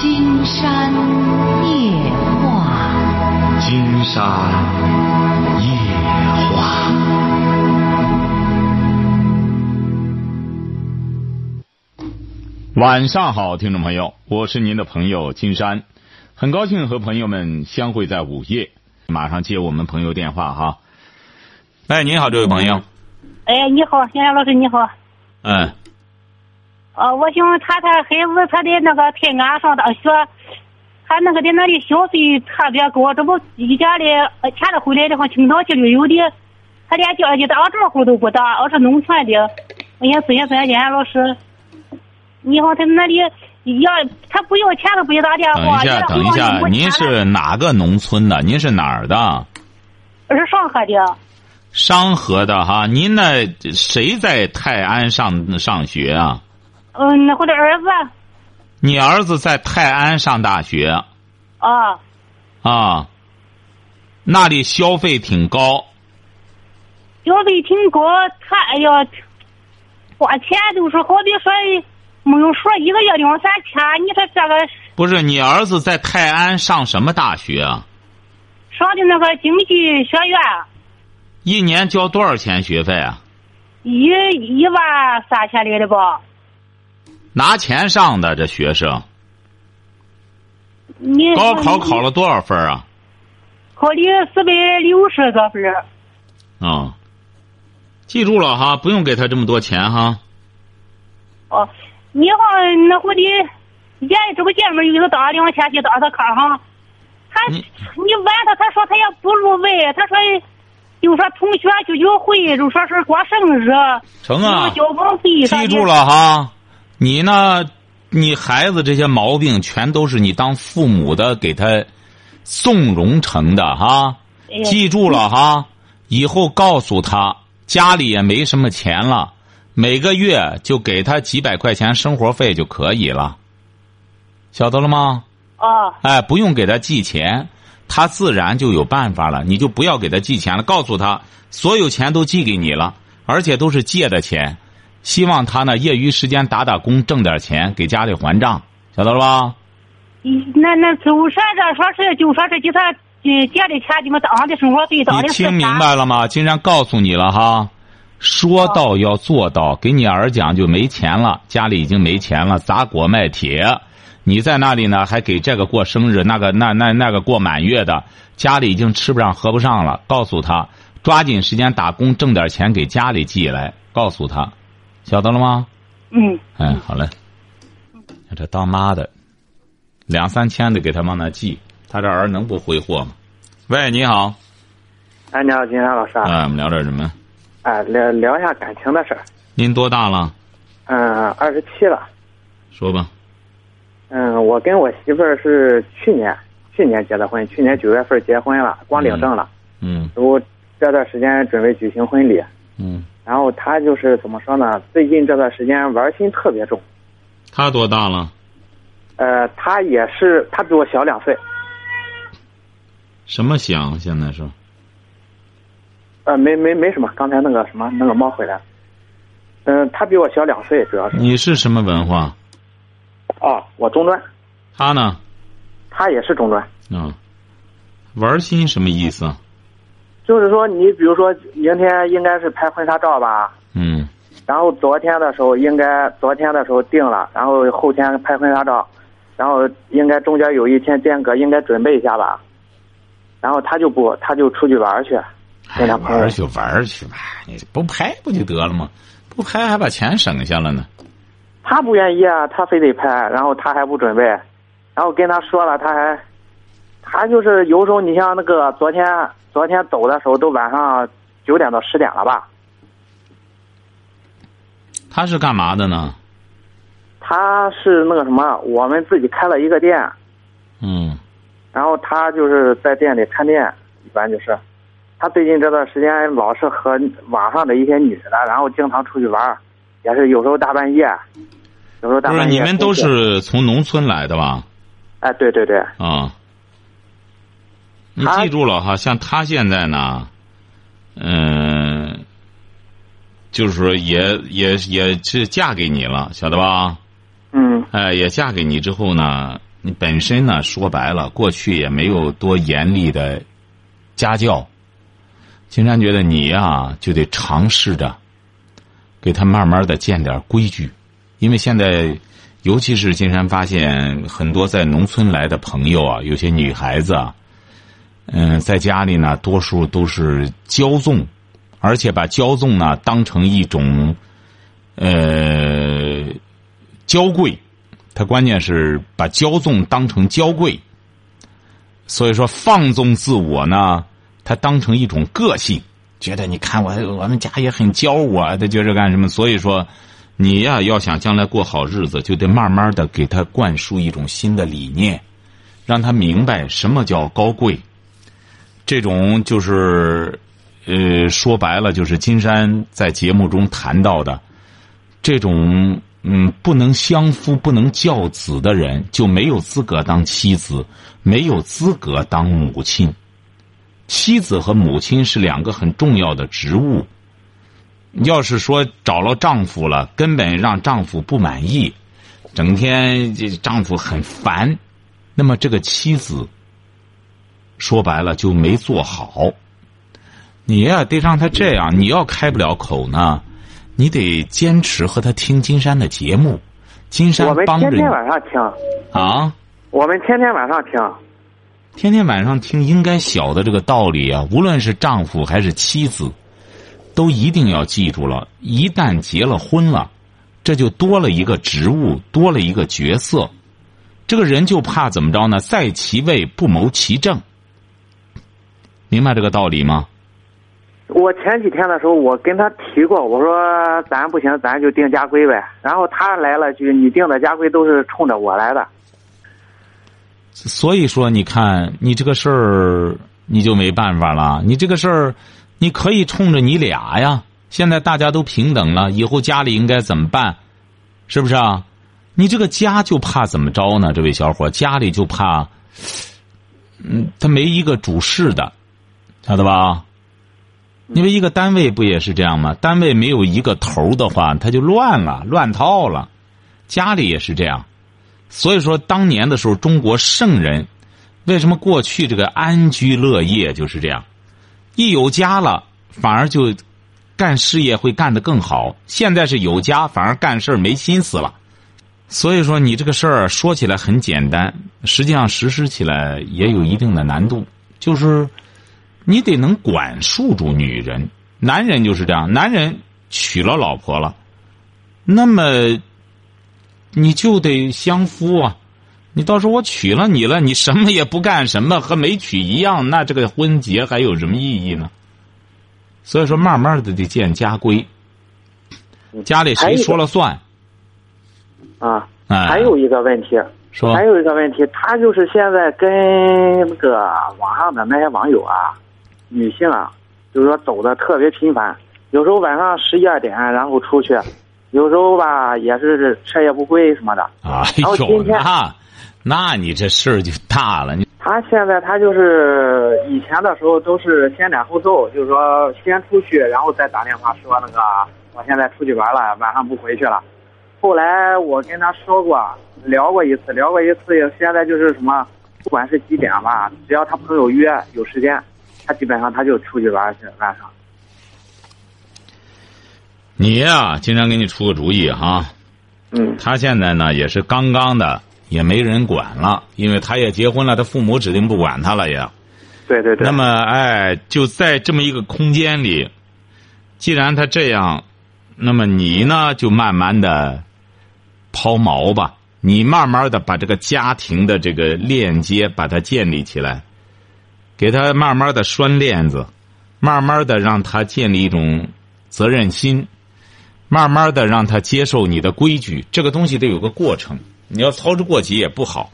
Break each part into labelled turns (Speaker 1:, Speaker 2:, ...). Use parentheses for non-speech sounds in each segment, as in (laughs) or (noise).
Speaker 1: 金山夜话，
Speaker 2: 金山夜话。晚上好，听众朋友，我是您的朋友金山，很高兴和朋友们相会在午夜。马上接我们朋友电话哈。哎，你好，这位朋友。
Speaker 3: 哎，你好，先生老师，你好。
Speaker 2: 嗯。
Speaker 3: 啊，我想他他孩子他在那个泰安上大学，他那个在那里消费特别高，这不一家的钱都回来的话，青岛去旅游的，他连交际打招呼都不打，我是农村的，我先咨询咨询老师。你好，他那里要他不要钱都不给打电话。
Speaker 2: 等一下，等一下，您是哪个农村的？您是哪儿的？
Speaker 3: 我是商河的。
Speaker 2: 商河的哈，您那谁在泰安上上学啊？
Speaker 3: 嗯，那我的儿子。
Speaker 2: 你儿子在泰安上大学。
Speaker 3: 啊。
Speaker 2: 啊。那里消费挺高。
Speaker 3: 消费挺高，他哎呀，花钱都是好比说。没有说一个月两三千，你说这个
Speaker 2: 不是你儿子在泰安上什么大学啊？
Speaker 3: 上的那个经济学院。
Speaker 2: 一年交多少钱学费啊？
Speaker 3: 一一万三千来的吧。
Speaker 2: 拿钱上的这学生。
Speaker 3: 你
Speaker 2: 高考考了多少分啊？
Speaker 3: 考的四百六十多分。
Speaker 2: 啊，记住了哈，不用给他这么多钱哈。
Speaker 3: 哦。你好，那我的连这个姐妹有一个打两千去打他卡哈，他你问他，他说他也不入围，他说就说同学聚聚会，就说是过生日，
Speaker 2: 成啊，
Speaker 3: 交房费。
Speaker 2: 记住了哈，你呢，你孩子这些毛病全都是你当父母的给他纵容成的哈，记住了哈，以后告诉他家里也没什么钱了。每个月就给他几百块钱生活费就可以了，晓得了吗？
Speaker 3: 啊！
Speaker 2: 哎，不用给他寄钱，他自然就有办法了。你就不要给他寄钱了，告诉他所有钱都寄给你了，而且都是借的钱。希望他呢，业余时间打打工，挣点钱给家里还账，晓得了吧？
Speaker 3: 那那就说这说是就说是给他借的钱，你们当的生活费当的。
Speaker 2: 你听明白了吗？竟然告诉你了哈。说到要做到，给你儿讲就没钱了，家里已经没钱了，砸锅卖铁。你在那里呢，还给这个过生日，那个那那那个过满月的，家里已经吃不上喝不上了。告诉他，抓紧时间打工，挣点钱给家里寄来。告诉他，晓得了吗？
Speaker 3: 嗯。
Speaker 2: 哎，好嘞。这当妈的，两三千的给他往那寄，他这儿能不挥霍吗？喂，你好。
Speaker 4: 哎，你好，金山老师。
Speaker 2: 哎，我们聊点什么？
Speaker 4: 哎，聊聊一下感情的事儿。
Speaker 2: 您多大了？
Speaker 4: 嗯，二十七了。
Speaker 2: 说吧。
Speaker 4: 嗯，我跟我媳妇儿是去年去年结的婚，去年九月份结婚了，光领证了。
Speaker 2: 嗯。
Speaker 4: 我这段时间准备举行婚礼。
Speaker 2: 嗯。
Speaker 4: 然后他就是怎么说呢？最近这段时间玩心特别重。
Speaker 2: 他多大了？
Speaker 4: 呃，他也是，他比我小两岁。
Speaker 2: 什么想现在是？
Speaker 4: 呃，没没没什么，刚才那个什么那个猫回来，嗯，他比我小两岁，主要是。
Speaker 2: 你是什么文化？
Speaker 4: 哦，我中专。
Speaker 2: 他呢？
Speaker 4: 他也是中专。
Speaker 2: 啊，玩心什么意思？
Speaker 4: 就是说，你比如说，明天应该是拍婚纱照吧？
Speaker 2: 嗯。
Speaker 4: 然后昨天的时候应该昨天的时候定了，然后后天拍婚纱照，然后应该中间有一天间隔，应该准备一下吧。然后他就不，他就出去玩去跟他。
Speaker 2: 玩去玩去吧，你不拍不就得了吗？不拍还把钱省下了呢。
Speaker 4: 他不愿意啊，他非得拍，然后他还不准备，然后跟他说了，他还，他就是有时候你像那个昨天昨天走的时候都晚上九点到十点了吧。
Speaker 2: 他是干嘛的呢？
Speaker 4: 他是那个什么，我们自己开了一个店。
Speaker 2: 嗯。
Speaker 4: 然后他就是在店里看店，一般就是。他最近这段时间老是和网上的一些女的，然后经常出去玩，也是有时候大半夜，有时候大半夜。
Speaker 2: 不是你们都是从农村来的吧？
Speaker 4: 哎，对对对。
Speaker 2: 啊。你记住了哈，像他现在呢，嗯，就是说也也也是嫁给你了，晓得吧？
Speaker 4: 嗯。
Speaker 2: 哎，也嫁给你之后呢，你本身呢，说白了，过去也没有多严厉的家教。金山觉得你呀，就得尝试着给他慢慢的建点规矩，因为现在，尤其是金山发现很多在农村来的朋友啊，有些女孩子啊，嗯，在家里呢，多数都是骄纵，而且把骄纵呢当成一种呃娇贵。他关键是把骄纵当成娇贵，所以说放纵自我呢，他当成一种个性，觉得你看我我们家也很娇我，他觉着干什么？所以说，你呀要想将来过好日子，就得慢慢的给他灌输一种新的理念，让他明白什么叫高贵。这种就是，呃，说白了就是金山在节目中谈到的这种。嗯，不能相夫、不能教子的人就没有资格当妻子，没有资格当母亲。妻子和母亲是两个很重要的职务。要是说找了丈夫了，根本让丈夫不满意，整天这丈夫很烦，那么这个妻子说白了就没做好。你呀，得让他这样，你要开不了口呢。你得坚持和他听金山的节目，金山帮着你。
Speaker 4: 我们天天晚上听
Speaker 2: 啊，
Speaker 4: 我们天天晚上听，
Speaker 2: 天天晚上听，应该晓得这个道理啊。无论是丈夫还是妻子，都一定要记住了。一旦结了婚了，这就多了一个职务，多了一个角色。这个人就怕怎么着呢？在其位不谋其政，明白这个道理吗？
Speaker 4: 我前几天的时候，我跟他提过，我说咱不行，咱就定家规呗。然后他来了句：“你定的家规都是冲着我来的。”
Speaker 2: 所以说，你看你这个事儿，你就没办法了。你这个事儿，你可以冲着你俩呀。现在大家都平等了，以后家里应该怎么办？是不是啊？你这个家就怕怎么着呢？这位小伙，家里就怕，嗯，他没一个主事的，晓得吧？因为一个单位不也是这样吗？单位没有一个头的话，他就乱了，乱套了。家里也是这样，所以说当年的时候，中国圣人为什么过去这个安居乐业就是这样？一有家了，反而就干事业会干得更好。现在是有家，反而干事没心思了。所以说，你这个事儿说起来很简单，实际上实施起来也有一定的难度，就是。你得能管束住女人，男人就是这样。男人娶了老婆了，那么你就得相夫啊。你到时候我娶了你了，你什么也不干，什么和没娶一样，那这个婚结还有什么意义呢？所以说，慢慢的得建家规，家里谁说了算？
Speaker 4: 啊，还有一个问题，
Speaker 2: 说
Speaker 4: 还有一个问题，他就是现在跟那个网上的那些网友啊。女性啊，就是说走的特别频繁，有时候晚上十一二点然后出去，有时候吧也是彻夜不归什么的。
Speaker 2: 哎呦，那那你这事儿就大了。你
Speaker 4: 他现在他就是以前的时候都是先斩后奏，就是说先出去，然后再打电话说那个我现在出去玩了，晚上不回去了。后来我跟他说过，聊过一次，聊过一次，现在就是什么，不管是几点吧，只要他朋友约有时间。他基本上他就出去玩去晚上。
Speaker 2: 你呀，经常给你出个主意哈。
Speaker 4: 嗯。
Speaker 2: 他现在呢也是刚刚的，也没人管了，因为他也结婚了，他父母指定不管他了也。
Speaker 4: 对对对。
Speaker 2: 那么，哎，就在这么一个空间里，既然他这样，那么你呢就慢慢的抛锚吧，你慢慢的把这个家庭的这个链接把它建立起来。给他慢慢的拴链子，慢慢的让他建立一种责任心，慢慢的让他接受你的规矩。这个东西得有个过程，你要操之过急也不好。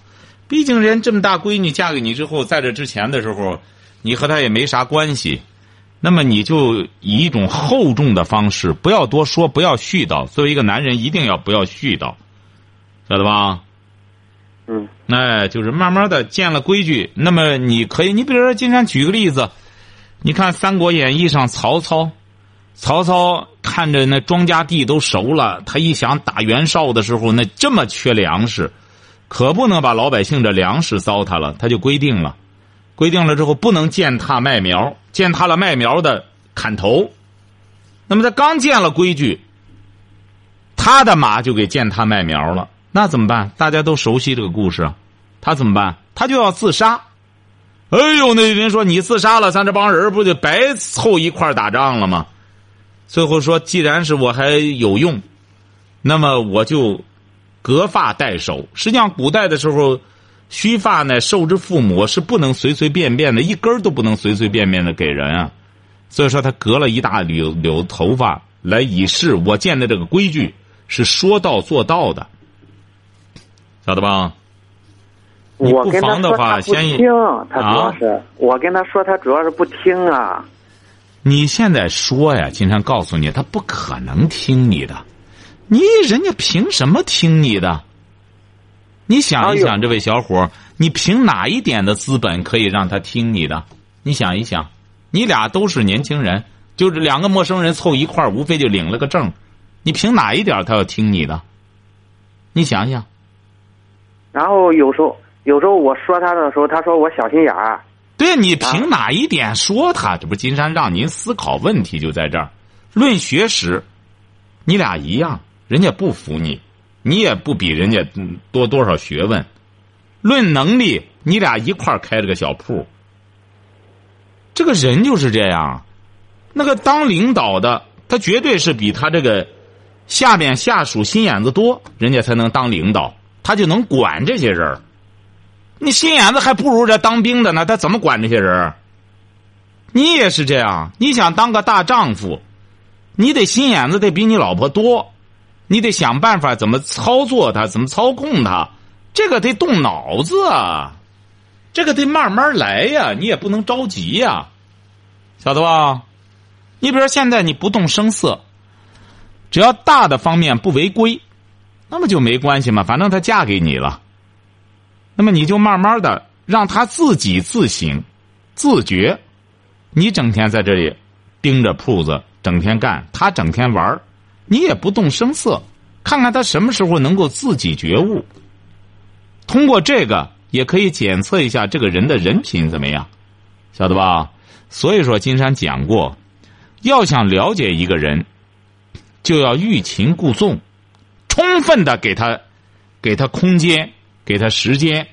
Speaker 2: 毕竟人这么大闺女嫁给你之后，在这之前的时候，你和她也没啥关系，那么你就以一种厚重的方式，不要多说，不要絮叨。作为一个男人，一定要不要絮叨，晓得吧？
Speaker 4: 嗯，
Speaker 2: 哎，就是慢慢的建了规矩。那么你可以，你比如说，经常举个例子，你看《三国演义》上曹操，曹操看着那庄稼地都熟了，他一想打袁绍的时候，那这么缺粮食，可不能把老百姓的粮食糟蹋了。他就规定了，规定了之后不能践踏麦苗，践踏了麦苗的砍头。那么他刚建了规矩，他的马就给践踏麦苗了，那怎么办？大家都熟悉这个故事，他怎么办？他就要自杀。哎呦，那人说你自杀了，咱这帮人不就白凑一块打仗了吗？最后说，既然是我还有用，那么我就割发代首。实际上，古代的时候，须发呢受之父母，是不能随随便便的，一根都不能随随便便的给人啊。所以说，他割了一大缕缕头发来以示我建的这个规矩是说到做到的，晓得吧？你不
Speaker 4: 我跟他
Speaker 2: 妨的话，
Speaker 4: 说他不
Speaker 2: 先
Speaker 4: 听，他主要
Speaker 2: 啊
Speaker 4: 是、我跟他说，他主要是不听啊。
Speaker 2: 你现在说呀，金山告诉你，他不可能听你的，你人家凭什么听你的？你想一想，这位小伙，你凭哪一点的资本可以让他听你的？你想一想，你俩都是年轻人，就是两个陌生人凑一块儿，无非就领了个证，你凭哪一点他要听你的？你想想，
Speaker 4: 然后有时候有时候我说他的时候，他说我小心眼儿。
Speaker 2: 对你凭哪一点说他？这不金山让您思考问题就在这儿。论学识，你俩一样，人家不服你，你也不比人家多多少学问。论能力，你俩一块儿开了个小铺。这个人就是这样，那个当领导的，他绝对是比他这个下边下属心眼子多，人家才能当领导，他就能管这些人你心眼子还不如这当兵的呢，他怎么管这些人？你也是这样，你想当个大丈夫，你得心眼子得比你老婆多，你得想办法怎么操作他，怎么操控他，这个得动脑子啊，这个得慢慢来呀，你也不能着急呀，晓得吧？你比如说现在你不动声色，只要大的方面不违规，那么就没关系嘛，反正她嫁给你了。那么你就慢慢的让她自己自省、自觉。你整天在这里盯着铺子，整天干，她整天玩你也不动声色，看看他什么时候能够自己觉悟。通过这个，也可以检测一下这个人的人品怎么样，晓得吧？所以说，金山讲过，要想了解一个人，就要欲擒故纵，充分的给他给他空间。给他时间，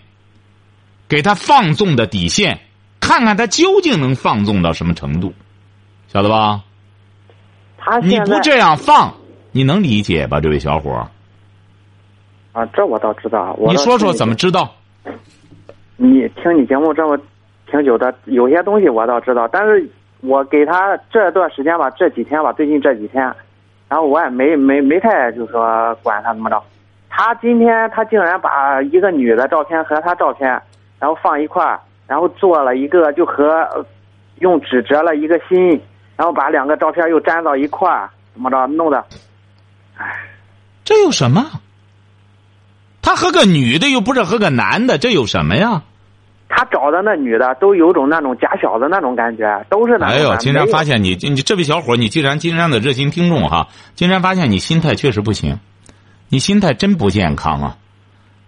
Speaker 2: 给他放纵的底线，看看他究竟能放纵到什么程度，晓得吧？
Speaker 4: 他你
Speaker 2: 不这样放，你能理解吧，这位小伙儿？
Speaker 4: 啊，这我倒知道。我
Speaker 2: 你说说怎么？知道？
Speaker 4: 你听你节目这么挺久的，有些东西我倒知道，但是我给他这段时间吧，这几天吧，最近这几天，然后我也没没没太就是说管他怎么着。他今天他竟然把一个女的照片和他照片，然后放一块儿，然后做了一个就和用纸折了一个心，然后把两个照片又粘到一块儿，怎么着弄的？
Speaker 2: 这有什么？他和个女的又不是和个男的，这有什么呀？
Speaker 4: 他找的那女的都有种那种假小子那种感觉，都是那种的。
Speaker 2: 哎呦，金山发现你，你这位小伙，你既然金山的热心听众哈，金山发现你心态确实不行，你心态真不健康啊！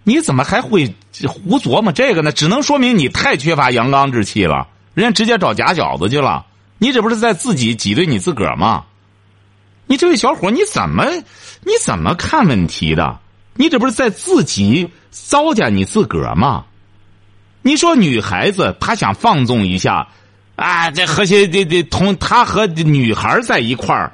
Speaker 2: 你怎么还会胡琢磨这个呢？只能说明你太缺乏阳刚之气了。人家直接找假小子去了，你这不是在自己挤兑你自个儿吗？你这位小伙，你怎么你怎么看问题的？你这不是在自己糟践你自个儿吗？你说女孩子她想放纵一下，啊，这和些这这同她和女孩在一块儿，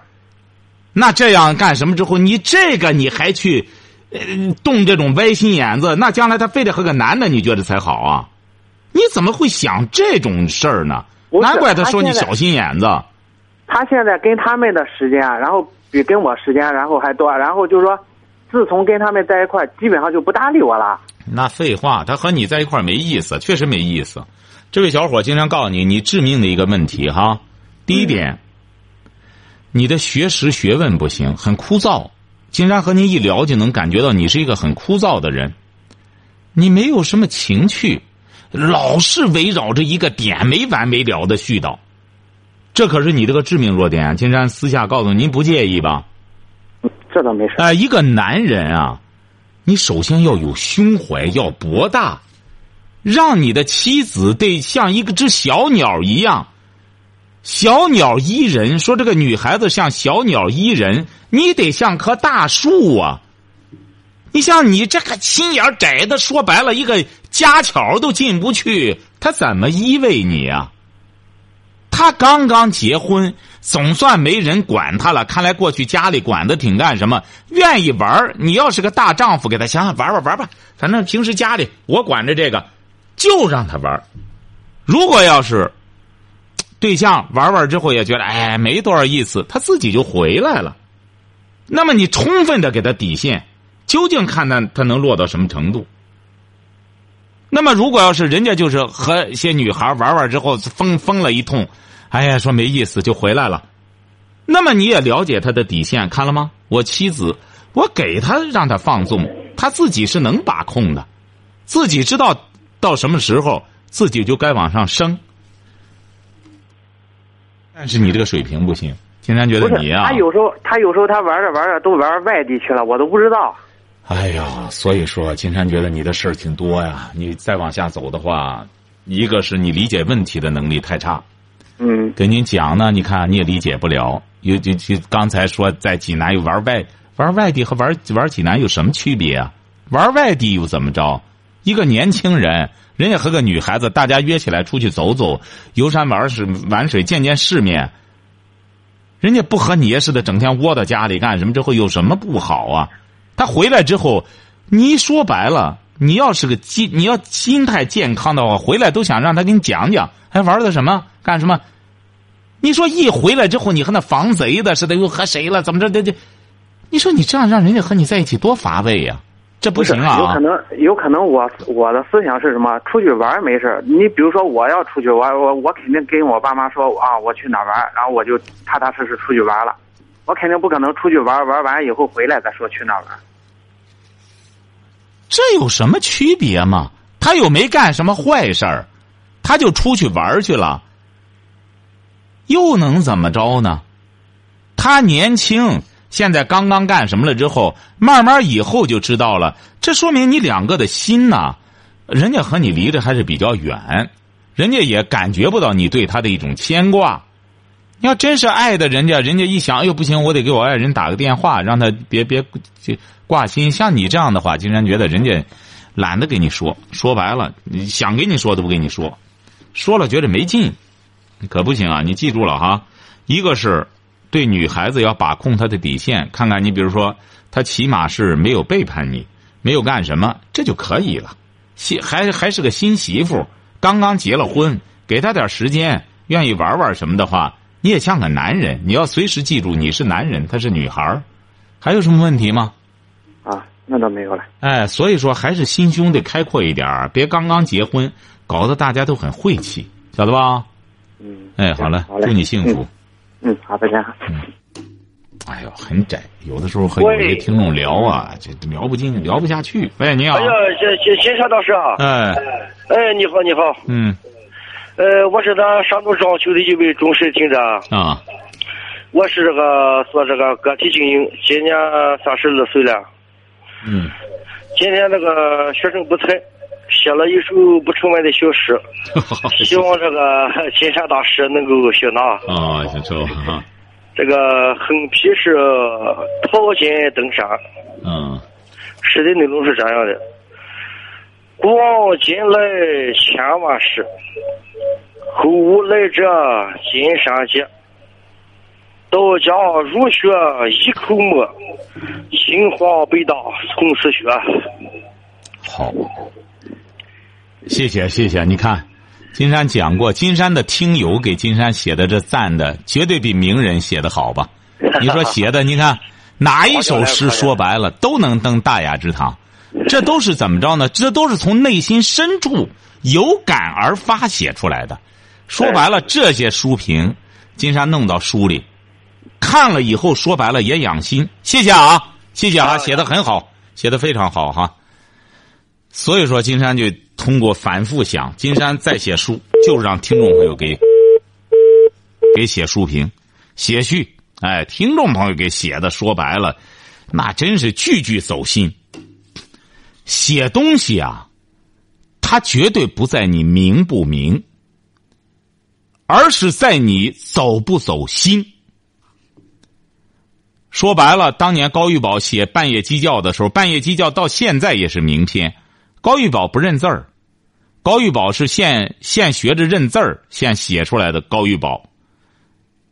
Speaker 2: 那这样干什么之后，你这个你还去，呃，动这种歪心眼子，那将来她非得和个男的，你觉得才好啊？你怎么会想这种事儿呢？难怪他说你小心眼子。
Speaker 4: 他现在跟他们的时间，然后比跟我时间，然后还多，然后就说，自从跟他们在一块儿，基本上就不搭理我了。
Speaker 2: 那废话，他和你在一块儿没意思，确实没意思。这位小伙经常告诉你，你致命的一个问题哈，第一点，你的学识学问不行，很枯燥。经常和您一聊，就能感觉到你是一个很枯燥的人，你没有什么情趣，老是围绕着一个点没完没了的絮叨，这可是你这个致命弱点。啊金山私下告诉您，不介意吧？
Speaker 4: 这倒没事。
Speaker 2: 哎、一个男人啊，你首先要有胸怀，要博大，让你的妻子得像一个只小鸟一样。小鸟依人，说这个女孩子像小鸟依人，你得像棵大树啊。你像你这个心眼窄的，说白了，一个家巧都进不去，他怎么依偎你啊？他刚刚结婚，总算没人管他了。看来过去家里管的挺干什么，愿意玩你要是个大丈夫，给他想想玩玩玩吧。反正平时家里我管着这个，就让他玩如果要是对象玩玩之后也觉得哎没多少意思，他自己就回来了。那么你充分的给他底线。究竟看他他能落到什么程度？那么如果要是人家就是和一些女孩玩玩之后疯疯了一通，哎呀说没意思就回来了，那么你也了解他的底线，看了吗？我妻子，我给他让他放纵，他自己是能把控的，自己知道到什么时候自己就该往上升。但是你这个水平不行，金山觉得你啊，
Speaker 4: 他有时候他有时候他玩着玩着都玩外地去了，我都不知道。
Speaker 2: 哎呀，所以说，金山觉得你的事儿挺多呀。你再往下走的话，一个是你理解问题的能力太差。
Speaker 4: 嗯。
Speaker 2: 跟您讲呢，你看你也理解不了。有就就刚才说在济南又玩外玩外地和玩玩济南有什么区别啊？玩外地又怎么着？一个年轻人，人家和个女孩子，大家约起来出去走走，游山玩水玩水，见见世面。人家不和你似的，整天窝在家里干什么？之后有什么不好啊？他回来之后，你说白了，你要是个心，你要心态健康的话，回来都想让他给你讲讲，还玩的什么，干什么？你说一回来之后，你和那防贼的似的，又和谁了？怎么着？这这，你说你这样让人家和你在一起多乏味呀？这不行啊！
Speaker 4: 有可能，有可能我我的思想是什么？出去玩没事你比如说我要出去玩，我我肯定跟我爸妈说啊，我去哪玩，然后我就踏踏实实出去玩了。我肯定不可能出去玩玩完以后回来再说去哪玩。
Speaker 2: 这有什么区别吗？他又没干什么坏事儿，他就出去玩去了，又能怎么着呢？他年轻，现在刚刚干什么了之后，慢慢以后就知道了。这说明你两个的心呐，人家和你离着还是比较远，人家也感觉不到你对他的一种牵挂。要真是爱的人家，人家一想，哎呦不行，我得给我爱人打个电话，让他别别挂心。像你这样的话，竟然觉得人家懒得跟你说，说白了，想跟你说都不跟你说，说了觉得没劲，可不行啊！你记住了哈，一个是对女孩子要把控她的底线，看看你比如说，她起码是没有背叛你，没有干什么，这就可以了。新还还是个新媳妇，刚刚结了婚，给她点时间，愿意玩玩什么的话。你也像个男人，你要随时记住你是男人，她是女孩儿，还有什么问题吗？
Speaker 4: 啊，那倒没有了。
Speaker 2: 哎，所以说还是心胸得开阔一点儿，别刚刚结婚，搞得大家都很晦气，晓得吧？
Speaker 4: 嗯。
Speaker 2: 哎，好了，祝你幸福。
Speaker 4: 嗯，好，再见。
Speaker 2: 嗯。哎呦，很窄，有的时候和有些听众聊啊，这聊不进，聊不下去。喂，你好。
Speaker 5: 哎呀，先先先生老师啊。
Speaker 2: 哎。
Speaker 5: 哎，你好，你好。
Speaker 2: 嗯。
Speaker 5: 呃，我是咱山东章丘的一位忠实听者
Speaker 2: 啊。
Speaker 5: 我是这个做这个个体经营，今年三十二岁了。
Speaker 2: 嗯。
Speaker 5: 今天那个学生不才，写了一首不成文的小诗，(laughs) 希望这个 (laughs) 金山大师能够学纳。
Speaker 2: 啊。
Speaker 5: 这个横批是淘金登山。
Speaker 2: 嗯。
Speaker 5: 诗的内容是这样的。古往今来千万事，后无来者金山节。道家儒学一口沫，清华北大从此学。
Speaker 2: 好，谢谢谢谢。你看，金山讲过，金山的听友给金山写的这赞的，绝对比名人写的好吧？你说写的，你看哪一首诗说白了都能登大雅之堂。这都是怎么着呢？这都是从内心深处有感而发写出来的。说白了，这些书评，金山弄到书里，看了以后，说白了也养心。谢谢啊，谢谢啊，写的很好，写的非常好哈。所以说，金山就通过反复想，金山再写书，就是让听众朋友给给写书评、写序。哎，听众朋友给写的，说白了，那真是句句走心。写东西啊，它绝对不在你明不明，而是在你走不走心。说白了，当年高玉宝写《半夜鸡叫》的时候，《半夜鸡叫》到现在也是名篇。高玉宝不认字儿，高玉宝是现现学着认字儿，现写出来的。高玉宝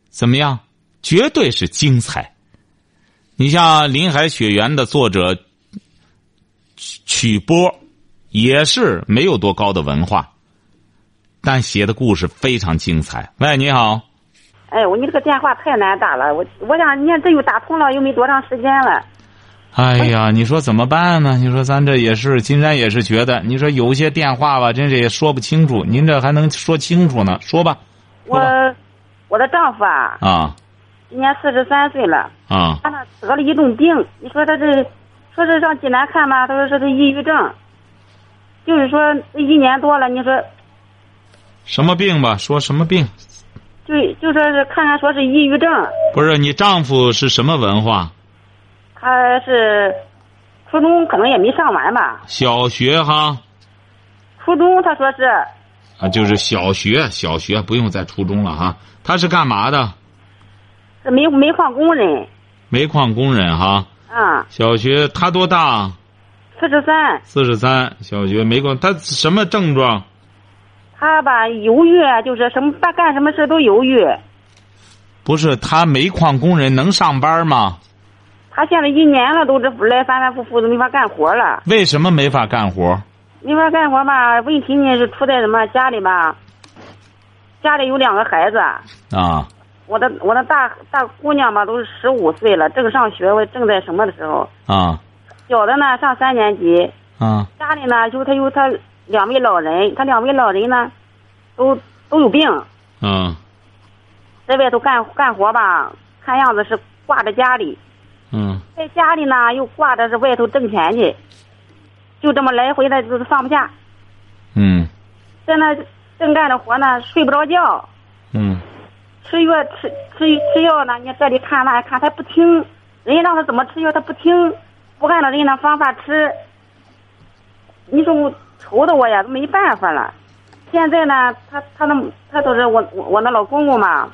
Speaker 2: 怎么样？绝对是精彩。你像《林海雪原》的作者曲波，也是没有多高的文化，但写的故事非常精彩。喂，你好。
Speaker 6: 哎，我你这个电话太难打了，我我想你看这又打通了，又没多长时间了。
Speaker 2: 哎呀，你说怎么办呢？你说咱这也是，金山也是觉得，你说有些电话吧，真是也说不清楚。您这还能说清楚呢？说吧。
Speaker 6: 我我的丈夫啊，
Speaker 2: 啊，
Speaker 6: 今年四十三岁了，
Speaker 2: 啊，
Speaker 6: 他呢得了一种病，你说他这，说是上济南看吧，他说是他抑郁症，就是说一年多了，你说
Speaker 2: 什么病吧？说什么病？
Speaker 6: 就就说是看看说是抑郁症。
Speaker 2: 不是你丈夫是什么文化？
Speaker 6: 他是初中，可能也没上完吧。
Speaker 2: 小学哈。
Speaker 6: 初中他说是。
Speaker 2: 啊，就是小学，小学不用再初中了哈。他是干嘛的？
Speaker 6: 是煤煤矿工人。
Speaker 2: 煤矿工人哈。
Speaker 6: 啊。
Speaker 2: 小学他多大？
Speaker 6: 四十三。
Speaker 2: 四十三，小学煤矿，他什么症状？
Speaker 6: 他吧犹豫，就是什么办干什么事都犹豫。
Speaker 2: 不是他煤矿工人能上班吗？
Speaker 6: 他现在一年了，都这来反反复复都没法干活了。
Speaker 2: 为什么没法干活？
Speaker 6: 没法干活吧？问题呢是出在什么？家里吧，家里有两个孩子。
Speaker 2: 啊。
Speaker 6: 我的我的大大姑娘吧，都是十五岁了，正上学，我正在什么的时候。
Speaker 2: 啊。
Speaker 6: 小的呢上三年级。
Speaker 2: 啊。
Speaker 6: 家里呢就他有他两位老人，他两位老人呢，都都有病。
Speaker 2: 嗯。
Speaker 6: 在外头干干活吧，看样子是挂在家里。
Speaker 2: 嗯。
Speaker 6: 在家里呢，又挂着是外头挣钱去，就这么来回的，就是放不下。
Speaker 2: 嗯。
Speaker 6: 在那正干着活呢，睡不着觉。
Speaker 2: 嗯。
Speaker 6: 吃药吃吃吃药呢，你这里看那看，他不听，人家让他怎么吃药，他不听，不按照人家那方法吃。你说我愁的我呀，都没办法了。现在呢，他他那他都是我我那老公公嘛，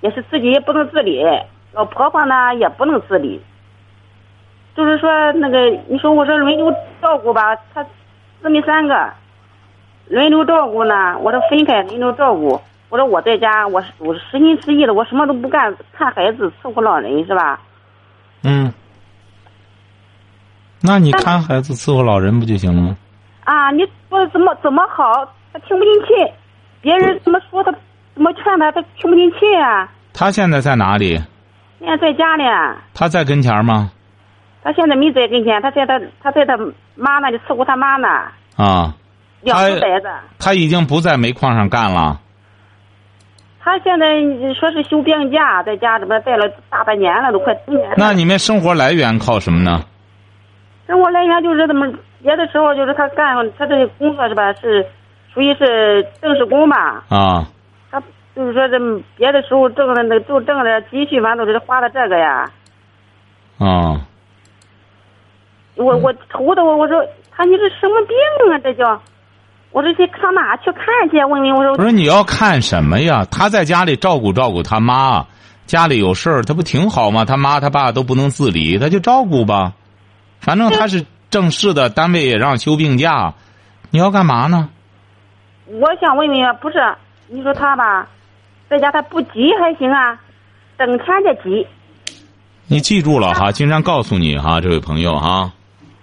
Speaker 6: 也是自己也不能自理。老婆婆呢也不能自理，就是说那个，你说我说轮流照顾吧，他姊妹三个，轮流照顾呢，我说分开轮流照顾，我说我在家，我我实心实意的，我什么都不干，看孩子伺候老人是吧？
Speaker 2: 嗯。那你看孩子伺候老人不就行了吗？
Speaker 6: 啊，你说怎么怎么好，他听不进去，别人怎么说他，怎么劝他，他听不进去啊。
Speaker 2: 他现在在哪里？
Speaker 6: 现在在家呢。
Speaker 2: 他在跟前吗？
Speaker 6: 他现在没在跟前，他在他他在他妈那里伺候他妈呢。
Speaker 2: 啊。
Speaker 6: 两个孩子。
Speaker 2: 他已经不在煤矿上干了。
Speaker 6: 他现在说是休病假，在家这边待了大半年了，都快一年了。
Speaker 2: 那你们生活来源靠什么呢？
Speaker 6: 生活来源就是怎么别的时候就是他干他这个工作是吧？是属于是正式工吧？
Speaker 2: 啊。
Speaker 6: 他就是说这别的时候挣的那就挣的积蓄，反正都是花的这个呀。
Speaker 2: 啊。
Speaker 6: 我我愁的我我说他你这什么病啊？这叫我说去上哪去看去？问问我说。
Speaker 2: 不是你要看什么呀？他在家里照顾照顾他妈，家里有事儿，他不挺好吗？他妈他爸都不能自理，他就照顾吧。反正他是正式的，单位也让休病假，你要干嘛呢？
Speaker 6: 我想问问，不是你说他吧，在家他不急还行啊，整天的急。
Speaker 2: 你记住了哈，经常告诉你哈，这位朋友哈。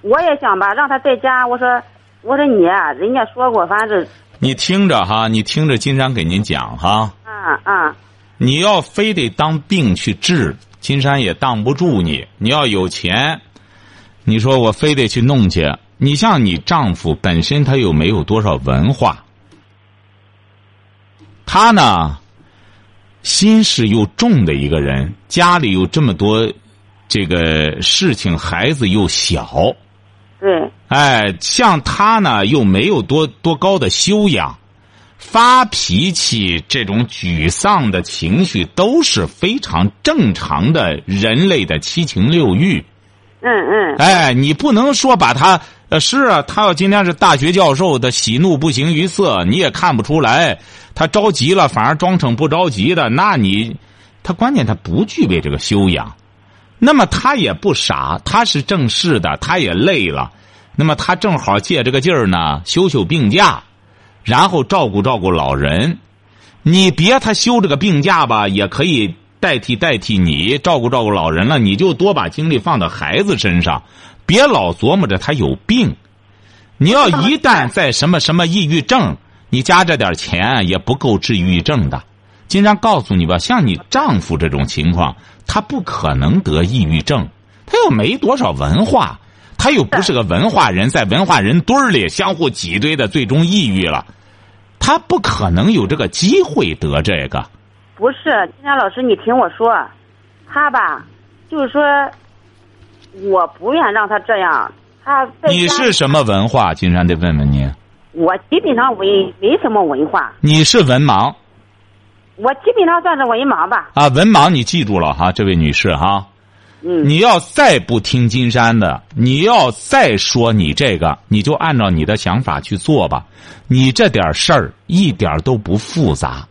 Speaker 6: 我也想吧，让他在家。我说，我说你啊，人家说过，反正。
Speaker 2: 你听着哈，你听着，金山给您讲哈。
Speaker 6: 啊啊。
Speaker 2: 你要非得当病去治，金山也挡不住你。你要有钱。你说我非得去弄去？你像你丈夫本身他又没有多少文化，他呢心事又重的一个人，家里有这么多这个事情，孩子又小，
Speaker 6: 对，
Speaker 2: 哎，像他呢又没有多多高的修养，发脾气这种沮丧的情绪都是非常正常的人类的七情六欲。
Speaker 6: 嗯嗯。
Speaker 2: 哎，你不能说把他呃是啊，他要今天是大学教授的喜怒不形于色，你也看不出来。他着急了，反而装成不着急的，那你他关键他不具备这个修养。那么他也不傻，他是正式的，他也累了。那么他正好借这个劲儿呢，休休病假，然后照顾照顾老人。你别他休这个病假吧，也可以代替代替你照顾照顾老人了。你就多把精力放到孩子身上，别老琢磨着他有病。你要一旦在什么什么抑郁症，你加这点钱也不够治抑郁症的。经常告诉你吧，像你丈夫这种情况，他不可能得抑郁症，他又没多少文化，他又不是个文化人，在文化人堆儿里相互挤兑的，最终抑郁了，他不可能有这个机会得这个。
Speaker 6: 不是，金山老师，你听我说，他吧，就是说，我不愿让他这样，他
Speaker 2: 你是什么文化？金山得问问你，
Speaker 6: 我基本上文没什么文化，
Speaker 2: 你是文盲
Speaker 6: 我基本上算是文盲吧。
Speaker 2: 啊？文盲，你记住了哈，这位女士哈。
Speaker 6: 嗯，
Speaker 2: 你要再不听金山的，你要再说你这个，你就按照你的想法去做吧。你这点事儿一点都不复杂，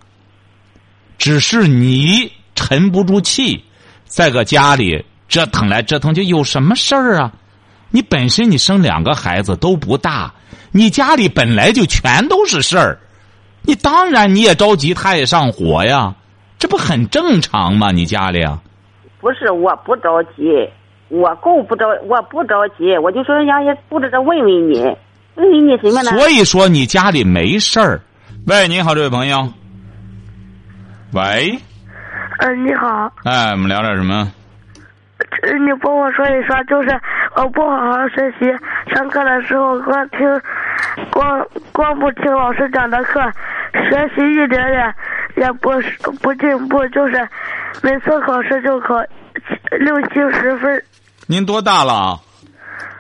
Speaker 2: 只是你沉不住气，在个家里折腾来折腾去，有什么事儿啊？你本身你生两个孩子都不大，你家里本来就全都是事儿，你当然你也着急，他也上火呀，这不很正常吗？你家里啊。
Speaker 6: 不是，我不着急，我够不着，我不着急，我就说让也布置着问问你，问问你什么呢？
Speaker 2: 所以说你家里没事儿。喂，你好，这位朋友。喂，
Speaker 7: 嗯，你好，
Speaker 2: 哎，我们聊点什么？
Speaker 7: 呃你帮我说一说，就是我不好好学习，上课的时候光听，光光不听老师讲的课，学习一点点也不是不进步，就是每次考试就考六七十分，
Speaker 2: 您多大了？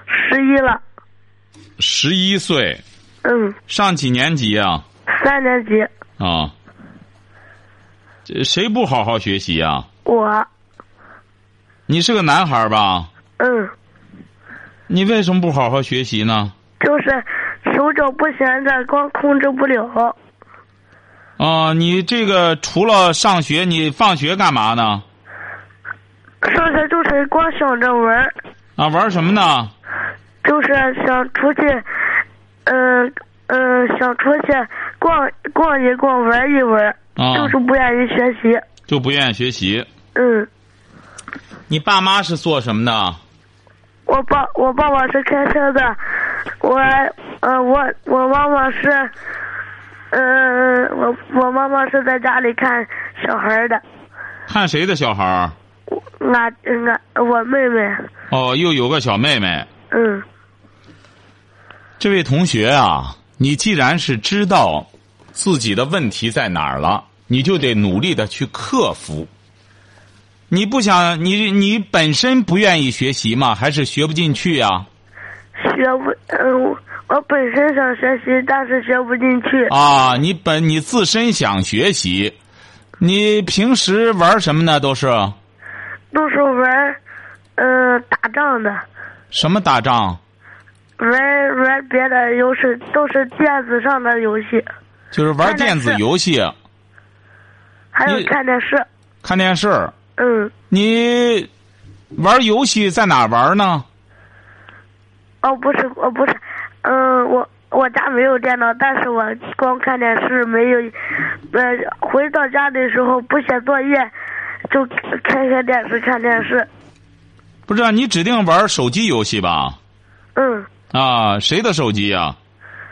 Speaker 7: 十一了，
Speaker 2: 十一岁，
Speaker 7: 嗯，
Speaker 2: 上几年级啊？
Speaker 7: 三年级，
Speaker 2: 啊，这谁不好好学习啊？
Speaker 7: 我，
Speaker 2: 你是个男孩吧？
Speaker 7: 嗯，
Speaker 2: 你为什么不好好学习呢？
Speaker 7: 就是手脚不闲着，光控制不了，
Speaker 2: 啊，你这个除了上学，你放学干嘛呢？
Speaker 7: 上学就是光想着玩儿。
Speaker 2: 啊，玩什么呢？
Speaker 7: 就是想出去，嗯、嗯、想出去逛逛一逛，玩一玩，
Speaker 2: 啊，
Speaker 7: 就是不愿意学习。
Speaker 2: 就不愿意学习。
Speaker 7: 嗯，
Speaker 2: 你爸妈是做什么的？
Speaker 7: 我爸我爸爸是开车的，我呃我我妈妈是，呃、我我妈妈是在家里看小孩的，
Speaker 2: 看谁的小孩我？
Speaker 7: 俺俺我妹妹，
Speaker 2: 哦，又有个小妹妹。
Speaker 7: 嗯
Speaker 2: 这位同学啊，你既然是知道自己的问题在哪儿了，你就得努力的去克服。你不想你你本身不愿意学习吗？还是学不进去啊？
Speaker 7: 学不嗯、我本身想学习，但是学不进去。
Speaker 2: 啊，你本你自身想学习，你平时玩什么呢？都是
Speaker 7: 都是玩，嗯、打仗的。
Speaker 2: 什么打仗？
Speaker 7: 玩玩别的游戏都是电子上的游戏，
Speaker 2: 就是玩电子游戏、
Speaker 7: 还有
Speaker 2: 你
Speaker 7: 看电视。
Speaker 2: 看电视。
Speaker 7: 嗯，
Speaker 2: 你玩游戏在哪儿玩呢？
Speaker 7: 哦，不是，我不是，嗯，我我家没有电脑，但是我光看电视，没有，呃，回到家的时候不写作业，就开开电视看电视。
Speaker 2: 不是、啊，你指定玩手机游戏吧？
Speaker 7: 嗯，
Speaker 2: 啊，谁的手机呀、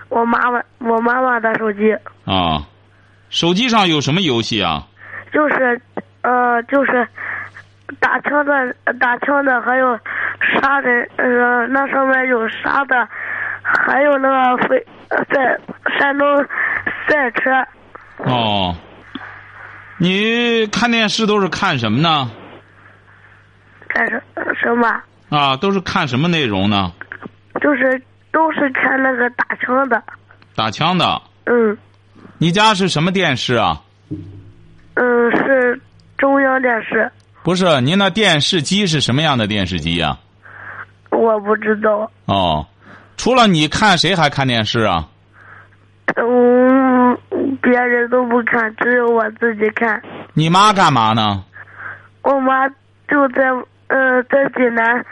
Speaker 7: 我妈妈，我妈妈的手机
Speaker 2: 啊？手机上有什么游戏啊？
Speaker 7: 就是，呃，就是打枪的，打枪的，还有杀人，呃，那上面有杀的，还有那个飞呃在山东赛车。
Speaker 2: 哦，你看电视都是看什么呢？
Speaker 7: 看什什么？
Speaker 2: 啊，都是看什么内容呢？
Speaker 7: 就是都是看那个打枪的。
Speaker 2: 打枪的。
Speaker 7: 嗯
Speaker 2: 你家是什么电视啊？
Speaker 7: 嗯，是中央电视。
Speaker 2: 不是，您那电视机是什么样的电视机呀、
Speaker 7: 我不知道。
Speaker 2: 哦，除了你看，谁还看电视啊？
Speaker 7: 嗯，别人都不看，只有我自己看。
Speaker 2: 你妈干嘛呢？
Speaker 7: 我妈就在呃在济南，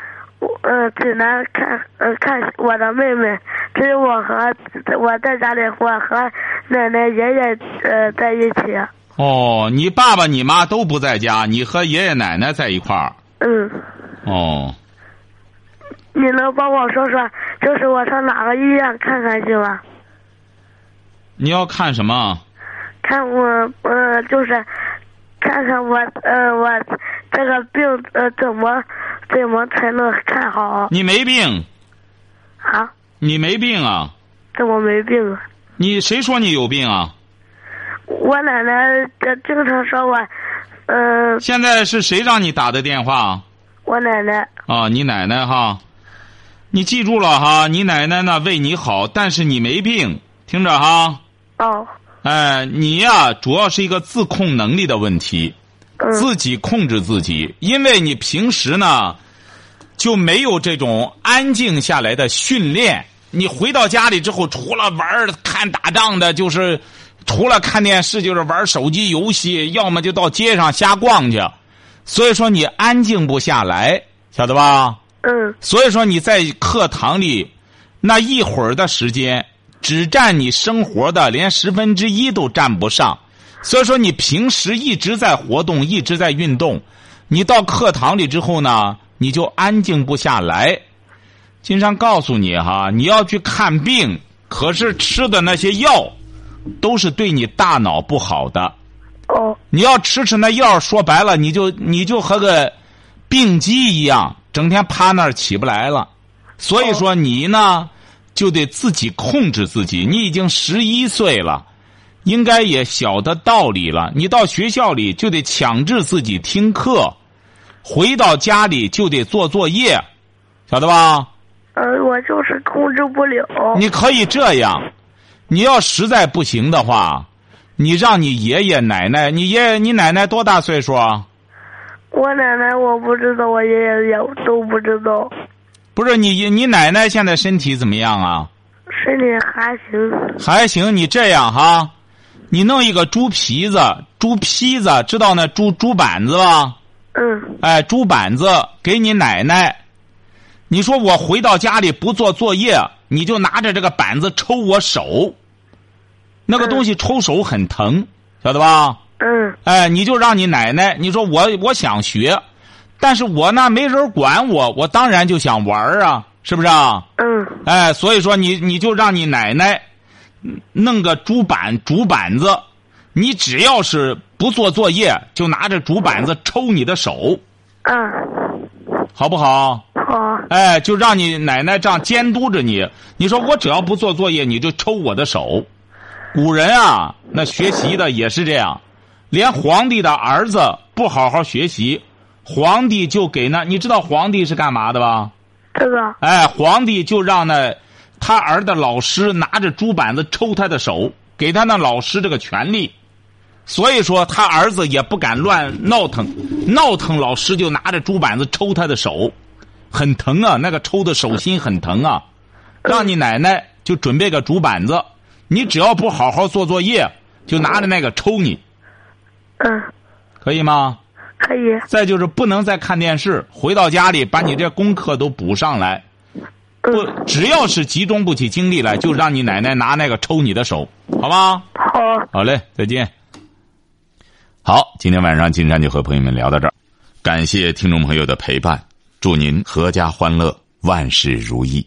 Speaker 7: 呃济南看呃看我的妹妹，只有我和我在家里，我和奶奶爷爷呃在一起。
Speaker 2: 哦，你爸爸你妈都不在家，你和爷爷奶奶在一块儿。
Speaker 7: 嗯，
Speaker 2: 哦，
Speaker 7: 你能帮我说说，就是我上哪个医院看看去吗？
Speaker 2: 你要看什么？
Speaker 7: 看我呃，就是看看我呃我这个病呃怎么怎么才能看好
Speaker 2: 你没病，
Speaker 7: 啊？
Speaker 2: 你没病啊？
Speaker 7: 怎么没病啊？
Speaker 2: 你谁说你有病啊？
Speaker 7: 我奶奶呃经常说我，呃，
Speaker 2: 现在是谁让你打的电话？
Speaker 7: 我奶奶
Speaker 2: 啊，你奶奶哈，你记住了哈，你奶奶呢为你好，但是你没病，听着哈。
Speaker 7: 哦，
Speaker 2: 哎，你呀，主要是一个自控能力的问题，
Speaker 7: 嗯
Speaker 2: 自己控制自己，因为你平时呢就没有这种安静下来的训练。你回到家里之后，除了玩儿看打仗的，就是除了看电视，就是玩手机游戏，要么就到街上瞎逛去。所以说你安静不下来，晓得吧？
Speaker 7: 嗯
Speaker 2: 所以说你在课堂里那一会儿的时间，只占你生活的连十分之一都占不上。所以说你平时一直在活动，一直在运动，你到课堂里之后呢，你就安静不下来。金山告诉你哈，你要去看病，可是吃的那些药都是对你大脑不好的。
Speaker 7: 哦
Speaker 2: 你要吃吃那药，说白了，你就你就和个病鸡一样，整天趴那儿起不来了。所以说你呢，就得自己控制自己。你已经十一岁了，应该也晓得道理了。你到学校里就得强制自己听课，回到家里就得做作业，晓得吧？
Speaker 7: 呃，我就是控制不了。
Speaker 2: 你可以这样，你要实在不行的话，你让你爷爷奶奶，你爷爷你奶奶多大岁数啊？
Speaker 7: 我奶奶我不知道，我爷爷也都不知道，
Speaker 2: 不是你你奶奶现在身体怎么样啊？
Speaker 7: 身体还行。
Speaker 2: 还行，你这样哈，你弄一个猪皮子、猪坯子，知道那猪猪板子吧？
Speaker 7: 嗯
Speaker 2: 哎，猪板子给你奶奶。你说我回到家里不做作业，你就拿着这个板子抽我手，那个东西抽手很疼，晓得吧？
Speaker 7: 嗯。
Speaker 2: 哎，你就让你奶奶，你说我我想学，但是我呢没人管我，我当然就想玩啊，是不是啊？
Speaker 7: 嗯。
Speaker 2: 哎，所以说你你就让你奶奶嗯弄个竹板竹板子，你只要是不做作业，就拿着竹板子抽你的手，
Speaker 7: 嗯，
Speaker 2: 好不好？
Speaker 7: 好，
Speaker 2: 哎，就让你奶奶这样监督着你。你说我只要不做作业，你就抽我的手。古人啊，那学习的也是这样，连皇帝的儿子不好好学习，皇帝就给那，你知道皇帝是干嘛的吧？
Speaker 7: 这个
Speaker 2: 哎，皇帝就让那他儿的老师拿着竹板子抽他的手，给他那老师这个权利。所以说，他儿子也不敢乱闹腾，闹腾老师就拿着竹板子抽他的手，很疼啊，那个抽的手心很疼啊。让你奶奶就准备个竹板子，你只要不好好做作业，就拿着那个抽你，
Speaker 7: 嗯
Speaker 2: 可以吗？
Speaker 7: 可以。
Speaker 2: 再就是不能再看电视，回到家里把你这功课都补上来。不，
Speaker 7: 嗯，
Speaker 2: 只要是集中不起精力来，就让你奶奶拿那个抽你的手，好吗？
Speaker 7: 好，
Speaker 2: 好嘞，再见。好，今天晚上金山就和朋友们聊到这儿，感谢听众朋友的陪伴，祝您阖家欢乐，万事如意。